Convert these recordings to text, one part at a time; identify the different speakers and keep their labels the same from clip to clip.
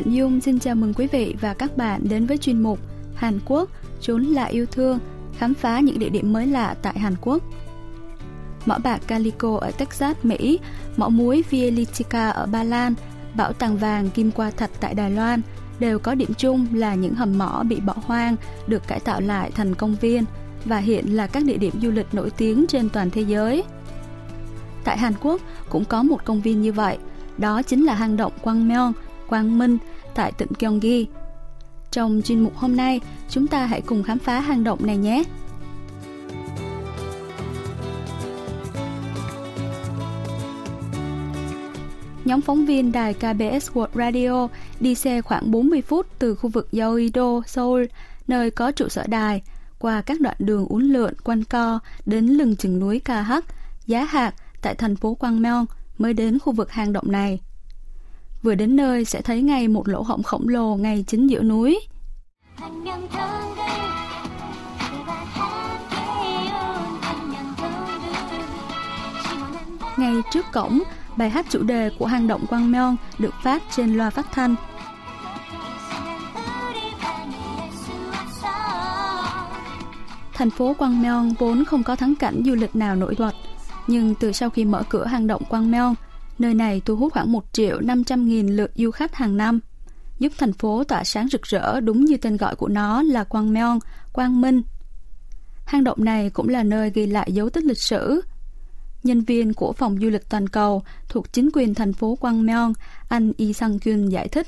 Speaker 1: Hạnh Dung xin chào mừng quý vị và các bạn đến với chuyên mục Hàn Quốc, chốn là yêu thương, khám phá những địa điểm mới lạ tại Hàn Quốc. Mỏ bạc Calico ở Texas, Mỹ, mỏ muối Vielitica ở Ba Lan, bảo tàng vàng Kim Qua Thạch tại Đài Loan đều có điểm chung là những hầm mỏ bị bỏ hoang được cải tạo lại thành công viên và hiện là các địa điểm du lịch nổi tiếng trên toàn thế giới. Tại Hàn Quốc cũng có một công viên như vậy, đó chính là hang động Quang Myeong, Quang Minh tại tỉnh Gyeonggi. Trong chuyên mục hôm nay, chúng ta hãy cùng khám phá hang động này nhé. Nhóm phóng viên đài KBS World Radio đi xe khoảng 40 phút từ khu vực Yeouido, Seoul, nơi có trụ sở đài, qua các đoạn đường uốn lượn quanh co đến lưng chừng núi Ca Giá Hạc tại thành phố Quang Myeong mới đến khu vực hang động này. Vừa đến nơi sẽ thấy ngay một lỗ hổng khổng lồ ngay chính giữa núi. Ngay trước cổng, bài hát chủ đề của hang động Quang Myeong được phát trên loa phát thanh. Thành phố Quang Myeong vốn không có thắng cảnh du lịch nào nổi bật, nhưng từ sau khi mở cửa hang động Quang Myeong, Nơi này thu hút khoảng 1 triệu 500 nghìn lượt du khách hàng năm, giúp thành phố tỏa sáng rực rỡ đúng như tên gọi của nó là Quang Myeong, Quang Minh. Hang động này cũng là nơi ghi lại dấu tích lịch sử. Nhân viên của phòng du lịch toàn cầu thuộc chính quyền thành phố Quang Myeong, anh Yi Sang-kyun giải thích.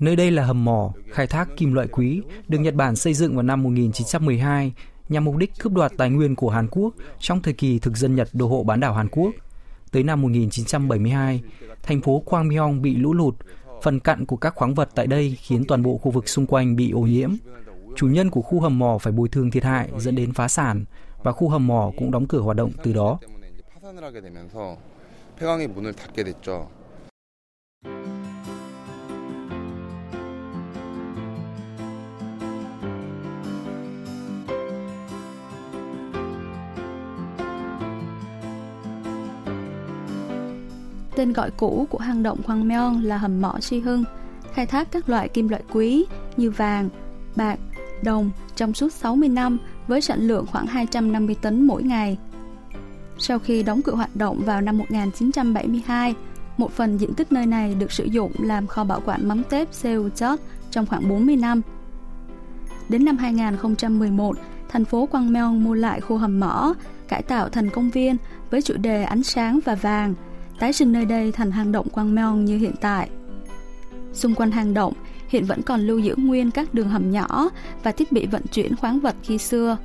Speaker 2: Nơi đây là hầm mỏ, khai thác kim loại quý, được Nhật Bản xây dựng vào năm 1912 nhằm mục đích cướp đoạt tài nguyên của Hàn Quốc trong thời kỳ thực dân Nhật đô hộ bán đảo Hàn Quốc. Tới năm 1972, thành phố Kwangmyong bị lũ lụt, phần cặn của các khoáng vật tại đây khiến toàn bộ khu vực xung quanh bị ô nhiễm. Chủ nhân của khu hầm mỏ phải bồi thường thiệt hại dẫn đến phá sản và khu hầm mỏ cũng đóng cửa hoạt động từ đó.
Speaker 1: Tên gọi cũ của hang động Hoàng Myeong là hầm mỏ Si Hưng, khai thác các loại kim loại quý như vàng, bạc, đồng trong suốt 60 năm với sản lượng khoảng 250 tấn mỗi ngày. Sau khi đóng cửa hoạt động vào năm 1972, một phần diện tích nơi này được sử dụng làm kho bảo quản mắm tép Seuchot trong khoảng 40 năm. Đến năm 2011, thành phố Quang Myeong mua lại khu hầm mỏ, cải tạo thành công viên với chủ đề ánh sáng và vàng, tái sinh nơi đây thành hang động Quang Myeong như hiện tại. Xung quanh hang động hiện vẫn còn lưu giữ nguyên các đường hầm nhỏ và thiết bị vận chuyển khoáng vật khi xưa.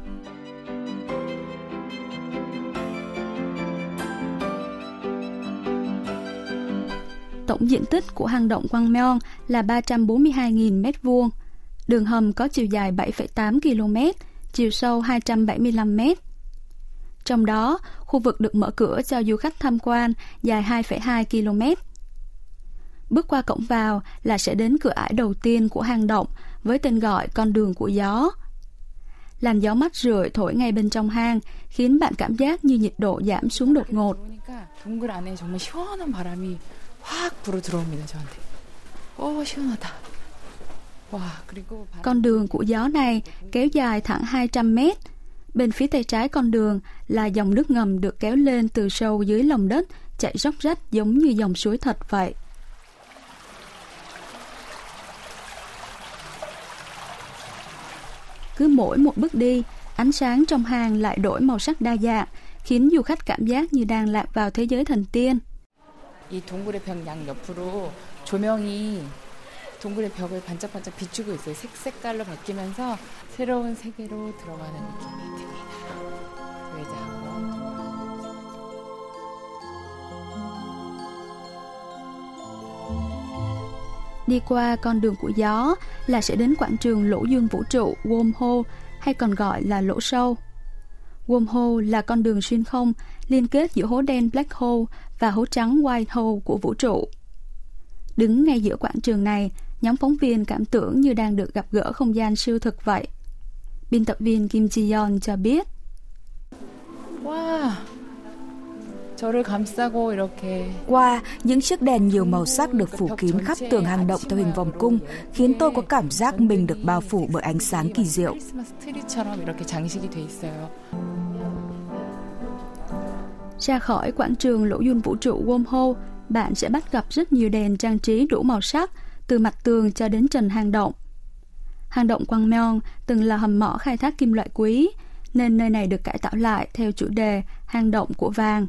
Speaker 1: Tổng diện tích của hang động Quang Myeong là 342.000 m2. Đường hầm có chiều dài 7,8 km, chiều sâu 275 m. Trong đó, Khu vực được mở cửa cho du khách tham quan dài 2,2 km. Bước qua cổng vào là sẽ đến cửa ải đầu tiên của hang động với tên gọi con đường của gió. Làn gió mát rượi thổi ngay bên trong hang khiến bạn cảm giác như nhiệt độ giảm xuống đột ngột. Con đường của gió này kéo dài thẳng 200 mét, Bên phía tay trái con đường là dòng nước ngầm được kéo lên từ sâu dưới lòng đất, chạy róc rách giống như dòng suối thật vậy. Cứ mỗi một bước đi, ánh sáng trong hang lại đổi màu sắc đa dạng, khiến du khách cảm giác như đang lạc vào thế giới thần tiên. 이 동굴의 벽 양 옆으로 조명이 동굴의 벽을 반짝반짝 비추고 있어요. 색 색깔로 바뀌면서 새로운 세계로 들어가는 느낌이 듭니다. 그래서 이제 한번 Đi qua con đường của gió là sẽ đến quảng trường lỗ dương vũ trụ Wormhole hay còn gọi là lỗ sâu. Wormhole là con đường xuyên không liên kết giữa hố đen Black Hole và hố trắng White Hole của vũ trụ. Đứng ngay giữa quảng trường này, nhóm phóng viên cảm tưởng như đang được gặp gỡ không gian siêu thực vậy. Biên tập viên Kim Ji Yeon cho biết.
Speaker 3: Wow, Qua những chiếc đèn nhiều màu sắc được phủ kín khắp tường hang động theo hình vòng cung khiến tôi có cảm giác mình được bao phủ bởi ánh sáng kỳ diệu.
Speaker 1: Ra khỏi quảng trường Lỗ Dun Vũ trụ Wormhole, bạn sẽ bắt gặp rất nhiều đèn trang trí đủ màu sắc, từ mặt tường cho đến trần hang động. Hang động Quang Myeong từng là hầm mỏ khai thác kim loại quý, nên nơi này được cải tạo lại theo chủ đề hang động của vàng.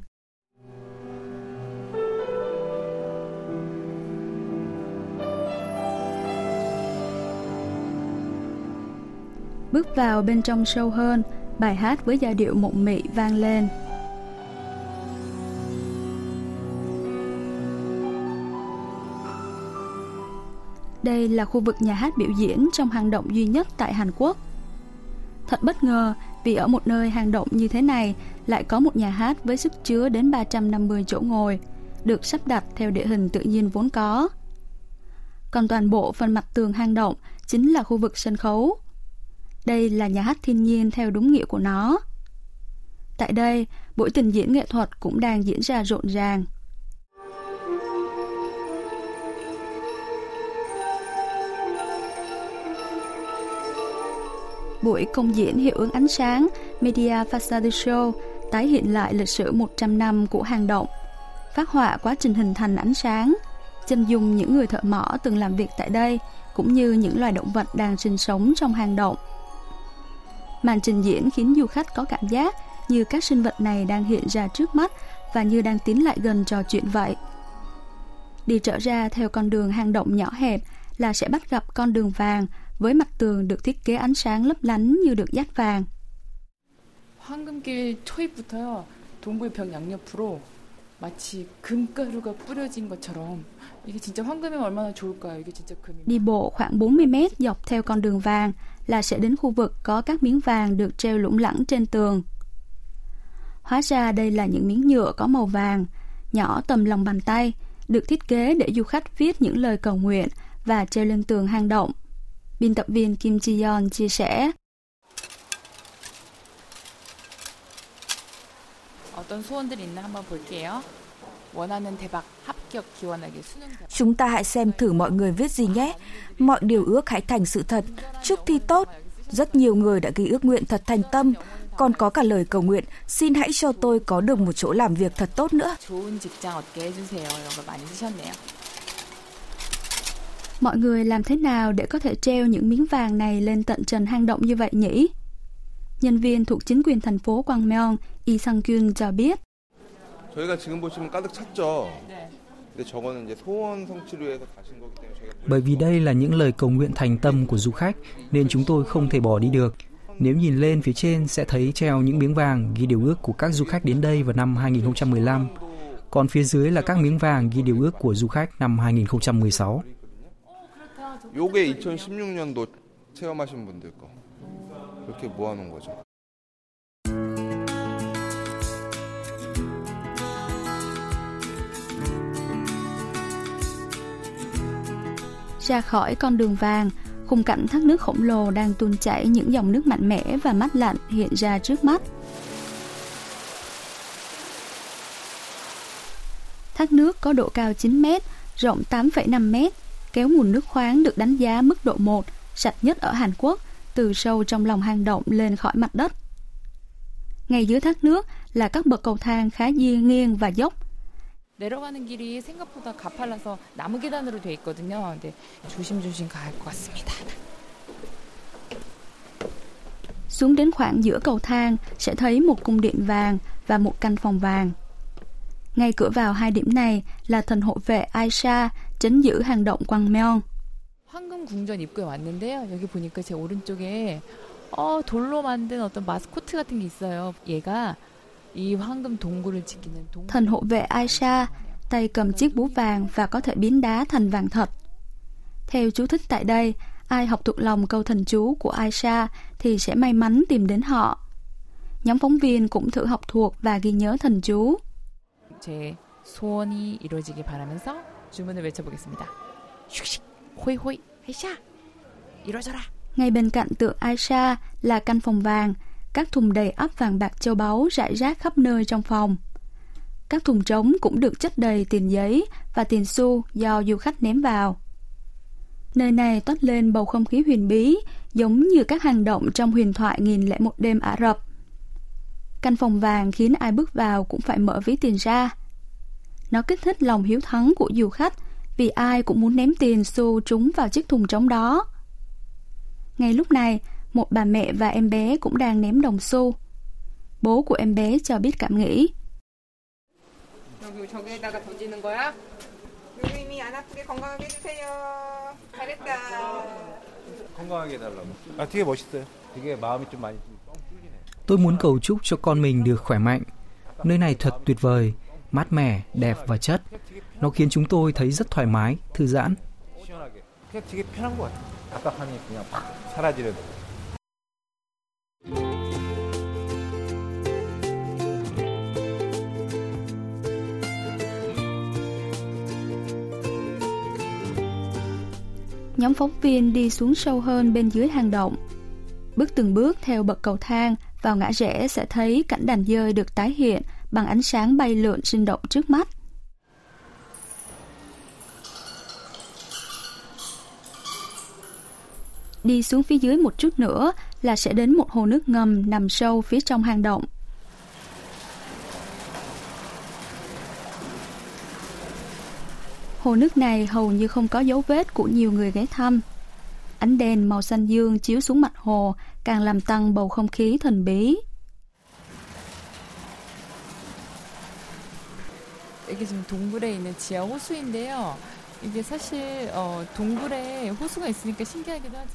Speaker 1: Bước vào bên trong sâu hơn, bài hát với giai điệu mộng mị vang lên. Đây là khu vực nhà hát biểu diễn trong hang động duy nhất tại Hàn Quốc. Thật bất ngờ vì ở một nơi hang động như thế này lại có một nhà hát với sức chứa đến 350 chỗ ngồi, được sắp đặt theo địa hình tự nhiên vốn có. Còn toàn bộ phần mặt tường hang động chính là khu vực sân khấu. Đây là nhà hát thiên nhiên theo đúng nghĩa của nó. Tại đây, buổi trình diễn nghệ thuật cũng đang diễn ra rộn ràng. Buổi công diễn hiệu ứng ánh sáng Media Facade Show tái hiện lại lịch sử 100 năm của hang động, phát họa quá trình hình thành ánh sáng, chân dung những người thợ mỏ từng làm việc tại đây, cũng như những loài động vật đang sinh sống trong hang động. Màn trình diễn khiến du khách có cảm giác như các sinh vật này đang hiện ra trước mắt và như đang tiến lại gần trò chuyện vậy. Đi trở ra theo con đường hang động nhỏ hẹp là sẽ bắt gặp con đường vàng với mặt tường được thiết kế ánh sáng lấp lánh như được dát vàng. 황금길 초입부터요. 동굴 벽 양옆으로 마치 금가루가 뿌려진 것처럼 이게 진짜 황금이면 얼마나 좋을까요? 이게 진짜 금이. Đi bộ khoảng 40 mét dọc theo con đường vàng là sẽ đến khu vực có các miếng vàng được treo lủng lẳng trên tường. Hóa ra đây là những miếng nhựa có màu vàng, nhỏ tầm lòng bàn tay, được thiết kế để du khách viết những lời cầu nguyện và treo lên tường hang động. biên tập viên Kim Ji Yeon chia sẻ.
Speaker 3: Chúng ta hãy xem thử mọi người viết gì nhé. Mọi điều ước hãy thành sự thật. Chúc thi tốt, rất nhiều người đã ghi ước nguyện thật thành tâm, còn có cả lời cầu nguyện, xin hãy cho tôi có được một chỗ làm việc thật tốt nữa.
Speaker 1: Mọi người làm thế nào để có thể treo những miếng vàng này lên tận trần hang động như vậy nhỉ? Nhân viên thuộc chính quyền thành phố Quang Gwangmyeong, Lee Sang-kyun cho biết.
Speaker 2: Bởi vì đây là những lời cầu nguyện thành tâm của du khách nên chúng tôi không thể bỏ đi được. Nếu nhìn lên phía trên sẽ thấy treo những miếng vàng ghi điều ước của các du khách đến đây vào năm 2015. Còn phía dưới là các miếng vàng ghi điều ước của du khách năm 2016. 요게 2016년도 체험하신 분들 거. 이렇게 모아놓은 거죠.
Speaker 1: Ra khỏi con đường vàng, khung cảnh thác nước khổng lồ đang tuôn chảy những dòng nước mạnh mẽ và mát lạnh hiện ra trước mắt. Thác nước có độ cao 9 mét, rộng 8,5 mét, kéo nguồn nước khoáng được đánh giá mức độ 1, sạch nhất ở Hàn Quốc, từ sâu trong lòng hang động lên khỏi mặt đất. Ngay dưới thác nước là các bậc cầu thang khá nghiêng nghiêng và dốc. 내려가는 길이 생각보다 가팔라서 나무 계단으로 돼 있거든요. 근데 조심조심 가야 것 같습니다. Xuống đến khoảng giữa cầu thang sẽ thấy một cung điện vàng và một căn phòng vàng. Ngay cửa vào hai điểm này là thần hộ vệ Aisha trấn giữ hang động Gwangmyeong.
Speaker 3: 황금 궁전 입구에 왔는데요. 여기 보니까 제 오른쪽에 어, 돌로 만든 어떤 마스코트 같은 게 있어요. 얘가 이 황금 동굴을 지키는 동...
Speaker 1: Thần hộ vệ Aisha tay cầm chiếc búa vàng và có thể biến đá thành vàng thật. Theo chú thích tại đây, ai học thuộc lòng câu thần chú của Aisha thì sẽ may mắn tìm đến họ. Nhóm phóng viên cũng thử học thuộc và ghi nhớ thần chú.
Speaker 3: 제 소원이 이루어지길 바라면서 주문을 외쳐보겠습니다. 슉슉, 호이 호이, 헤샤, 이루어져라.
Speaker 1: Ngay bên cạnh tượng Aisha là căn phòng vàng, các thùng đầy ắp vàng bạc châu báu rải rác khắp nơi trong phòng. Các thùng trống cũng được chất đầy tiền giấy và tiền xu do du khách ném vào. Nơi này toát lên bầu không khí huyền bí, giống như các hành động trong huyền thoại nghìn lẻ một đêm Ả Rập. Căn phòng vàng khiến ai bước vào cũng phải mở ví tiền ra. Nó kích thích lòng hiếu thắng của du khách vì ai cũng muốn ném tiền xu trúng vào chiếc thùng trống đó. Ngay lúc này, một bà mẹ và em bé cũng đang ném đồng xu. Bố của em bé cho biết cảm nghĩ.
Speaker 2: Tôi muốn cầu chúc cho con mình được khỏe mạnh. Nơi này thật tuyệt vời, mát mẻ, đẹp và chất. Nó khiến chúng tôi thấy rất thoải mái, thư giãn.
Speaker 1: Nhóm phóng viên đi xuống sâu hơn bên dưới hang động. Bước từng bước theo bậc cầu thang vào ngã rẽ sẽ thấy cảnh đàn dơi được tái hiện bằng ánh sáng bay lượn sinh động trước mắt. Đi xuống phía dưới một chút nữa là sẽ đến một hồ nước ngầm nằm sâu phía trong hang động. Hồ nước này hầu như không có dấu vết của nhiều người ghé thăm. Ánh đèn màu xanh dương chiếu xuống mặt hồ càng làm tăng bầu không khí thần bí.
Speaker 4: 이게 지금 동굴에 있는 지하 호수인데요.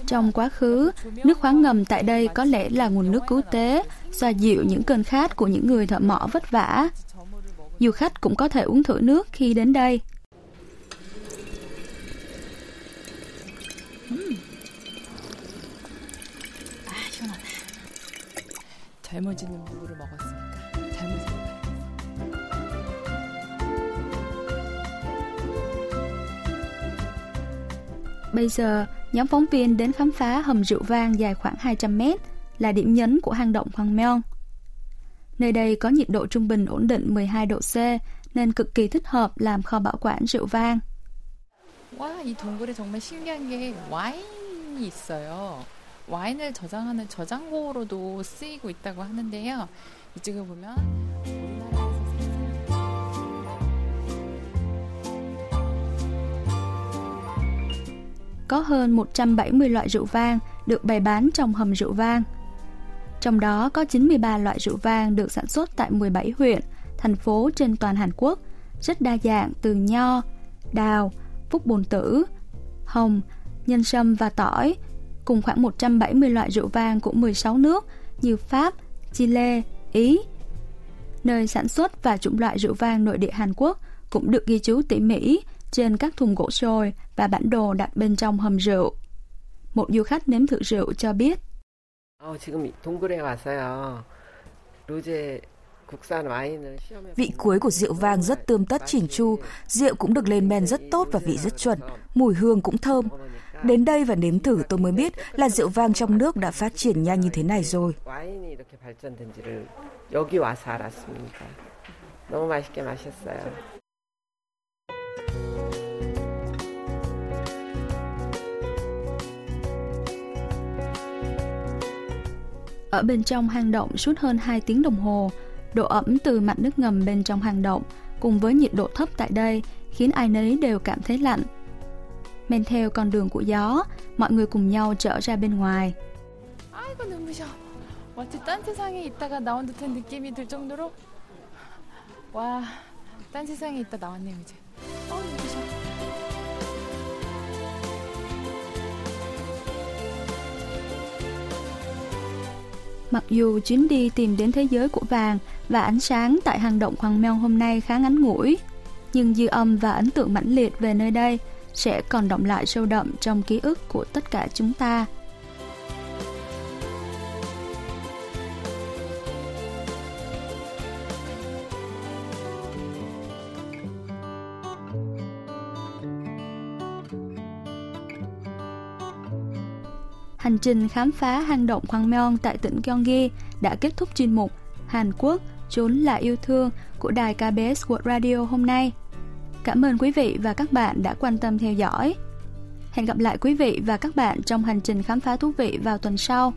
Speaker 1: Trong quá khứ, nước khoáng ngầm tại đây có lẽ là nguồn nước cứu tế, xoa dịu những cơn khát của những người thợ mỏ vất vả. Du khách cũng có thể uống thử nước khi đến đây.
Speaker 4: 젊어지는 물을 먹었으니
Speaker 1: Bây giờ, nhóm phóng viên đến khám phá hầm rượu vang dài khoảng 200 mét, là điểm nhấn của hang động Hoàng Myeong. Nơi đây có nhiệt độ trung bình ổn định 12 độ C, nên cực kỳ thích hợp làm kho bảo quản rượu vang.
Speaker 4: 와, 이 동굴에 정말 신기한 게 와인이 있어요. 와인을 저장하는 저장고로도 쓰이고 있다고 하는데요. 이쪽에 보면
Speaker 1: Có hơn 170 loại rượu vang được bày bán trong hầm rượu vang. Trong đó có 93 loại rượu vang được sản xuất tại 17 huyện, thành phố trên toàn Hàn Quốc, rất đa dạng từ nho, đào, phúc bồn tử, hồng, nhân sâm và tỏi, cùng khoảng 170 loại rượu vang của 16 nước như Pháp, Chile, Ý. Nơi sản xuất và chủng loại rượu vang nội địa Hàn Quốc cũng được ghi chú tỉ mỉ trên các thùng gỗ sôi và bản đồ đặt bên trong hầm rượu. Một du khách nếm thử rượu cho biết.
Speaker 3: Vị cuối của rượu vang rất tươm tất chỉnh chu, rượu cũng được lên men rất tốt và vị rất chuẩn, mùi hương cũng thơm. Đến đây và nếm thử tôi mới biết là rượu vang trong nước đã phát triển nhanh như thế này rồi.
Speaker 1: Ở bên trong hang động suốt hơn 2 tiếng đồng hồ, độ ẩm từ mặt nước ngầm bên trong hang động cùng với nhiệt độ thấp tại đây khiến ai nấy đều cảm thấy lạnh. Men theo con đường của gió, mọi người cùng nhau trở ra bên ngoài.
Speaker 4: 아이고 눈부셔. 마치 딴 세상에 있다가 나온 듯한 느낌이 들 정도로 와, 딴 세상에 있다 나왔네요 이제.
Speaker 1: Mặc dù chuyến đi tìm đến thế giới của vàng và ánh sáng tại hang động Hoàng Mèo hôm nay khá ngắn ngủi, nhưng dư âm và ấn tượng mãnh liệt về nơi đây sẽ còn động lại sâu đậm trong ký ức của tất cả chúng ta. Hành trình khám phá hang động Kwangmyeong tại tỉnh Gyeonggi đã kết thúc chuyên mục Hàn Quốc Chốn là yêu thương của đài KBS World Radio hôm nay. Cảm ơn quý vị và các bạn đã quan tâm theo dõi. Hẹn gặp lại quý vị và các bạn trong hành trình khám phá thú vị vào tuần sau.